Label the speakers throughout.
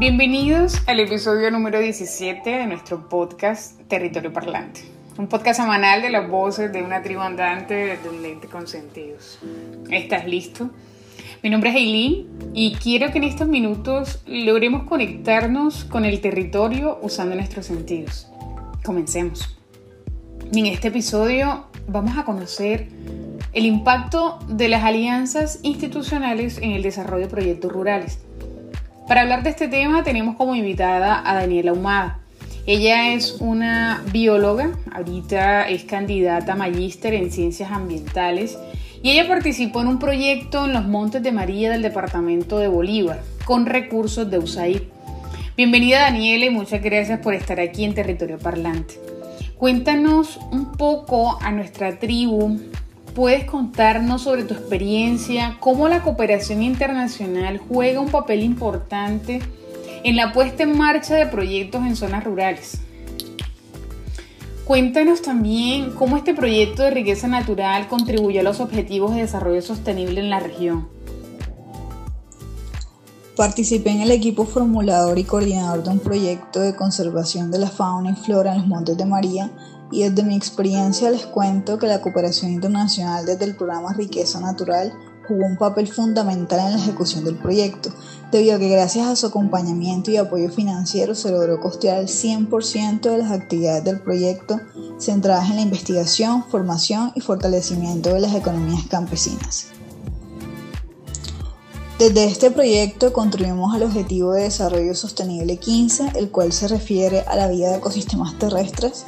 Speaker 1: Bienvenidos al episodio número 17 de nuestro podcast Territorio Parlante, un podcast semanal de las voces de una tribu andante de un lente con sentidos. ¿Estás listo? Mi nombre es Eileen y quiero que en estos minutos logremos conectarnos con el territorio usando nuestros sentidos. Comencemos. En este episodio vamos a conocer el impacto de las alianzas institucionales en el desarrollo de proyectos rurales para hablar de este tema tenemos como invitada a Daniela Humada. Ella es una bióloga, ahorita es candidata a magíster en ciencias ambientales y ella participó en un proyecto en los Montes de María del departamento de Bolívar con recursos de USAID. Bienvenida Daniela y muchas gracias por estar aquí en Territorio Parlante. Cuéntanos un poco a nuestra tribu ¿Puedes contarnos sobre tu experiencia, cómo la cooperación internacional juega un papel importante en la puesta en marcha de proyectos en zonas rurales? Cuéntanos también cómo este proyecto de riqueza natural contribuye a los objetivos de desarrollo sostenible en la región.
Speaker 2: Participé en el equipo formulador y coordinador de un proyecto de conservación de la fauna y flora en los Montes de María y desde mi experiencia les cuento que la cooperación internacional desde el programa Riqueza Natural jugó un papel fundamental en la ejecución del proyecto, debido a que gracias a su acompañamiento y apoyo financiero se logró costear el 100% de las actividades del proyecto centradas en la investigación, formación y fortalecimiento de las economías campesinas. Desde este proyecto contribuimos al Objetivo de Desarrollo Sostenible 15, el cual se refiere a la vida de ecosistemas terrestres,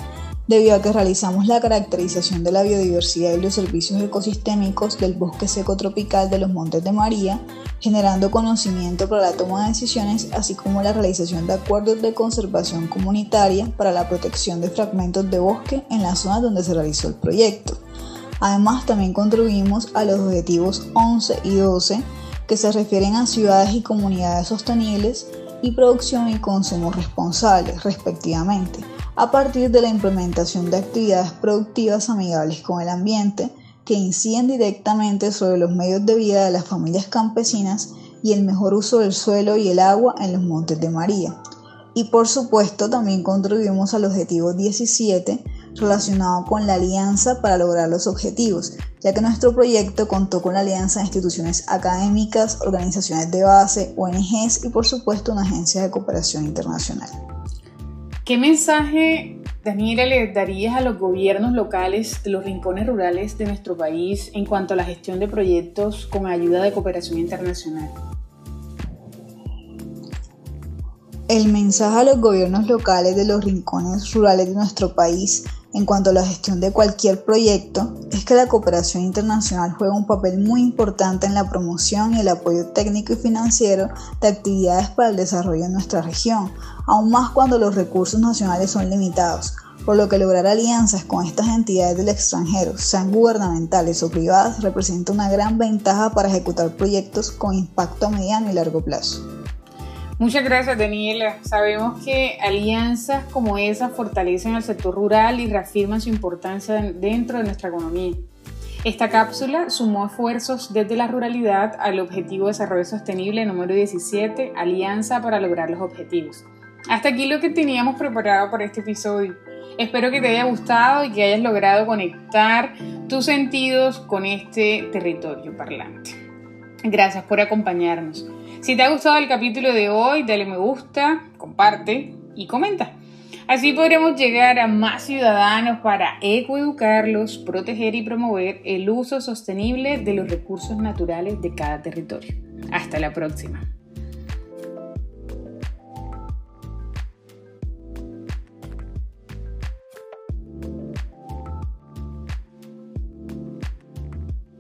Speaker 2: debido a que realizamos la caracterización de la biodiversidad y los servicios ecosistémicos del bosque seco tropical de los Montes de María, generando conocimiento para la toma de decisiones, así como la realización de acuerdos de conservación comunitaria para la protección de fragmentos de bosque en la zona donde se realizó el proyecto. Además, también contribuimos a los objetivos 11 y 12 que se refieren a ciudades y comunidades sostenibles y producción y consumo responsables, respectivamente a partir de la implementación de actividades productivas amigables con el ambiente que inciden directamente sobre los medios de vida de las familias campesinas y el mejor uso del suelo y el agua en los Montes de María. Y por supuesto también contribuimos al objetivo 17 relacionado con la alianza para lograr los objetivos, ya que nuestro proyecto contó con la alianza de instituciones académicas, organizaciones de base, ONGs y por supuesto una agencia de cooperación internacional.
Speaker 1: ¿Qué mensaje, Daniela, le darías a los gobiernos locales de los rincones rurales de nuestro país en cuanto a la gestión de proyectos con ayuda de cooperación internacional?
Speaker 2: El mensaje a los gobiernos locales de los rincones rurales de nuestro país en cuanto a la gestión de cualquier proyecto es que la cooperación internacional juega un papel muy importante en la promoción y el apoyo técnico y financiero de actividades para el desarrollo en nuestra región, aún más cuando los recursos nacionales son limitados, por lo que lograr alianzas con estas entidades del extranjero, sean gubernamentales o privadas, representa una gran ventaja para ejecutar proyectos con impacto a mediano y largo plazo.
Speaker 1: Muchas gracias, Daniela. Sabemos que alianzas como esas fortalecen al sector rural y reafirman su importancia dentro de nuestra economía. Esta cápsula sumó esfuerzos desde la ruralidad al Objetivo de Desarrollo Sostenible número 17, Alianza para lograr los objetivos. Hasta aquí lo que teníamos preparado para este episodio. Espero que te haya gustado y que hayas logrado conectar tus sentidos con este territorio parlante. Gracias por acompañarnos. Si te ha gustado el capítulo de hoy, dale me gusta, comparte y comenta. Así podremos llegar a más ciudadanos para ecoeducarlos, proteger y promover el uso sostenible de los recursos naturales de cada territorio. Hasta la próxima.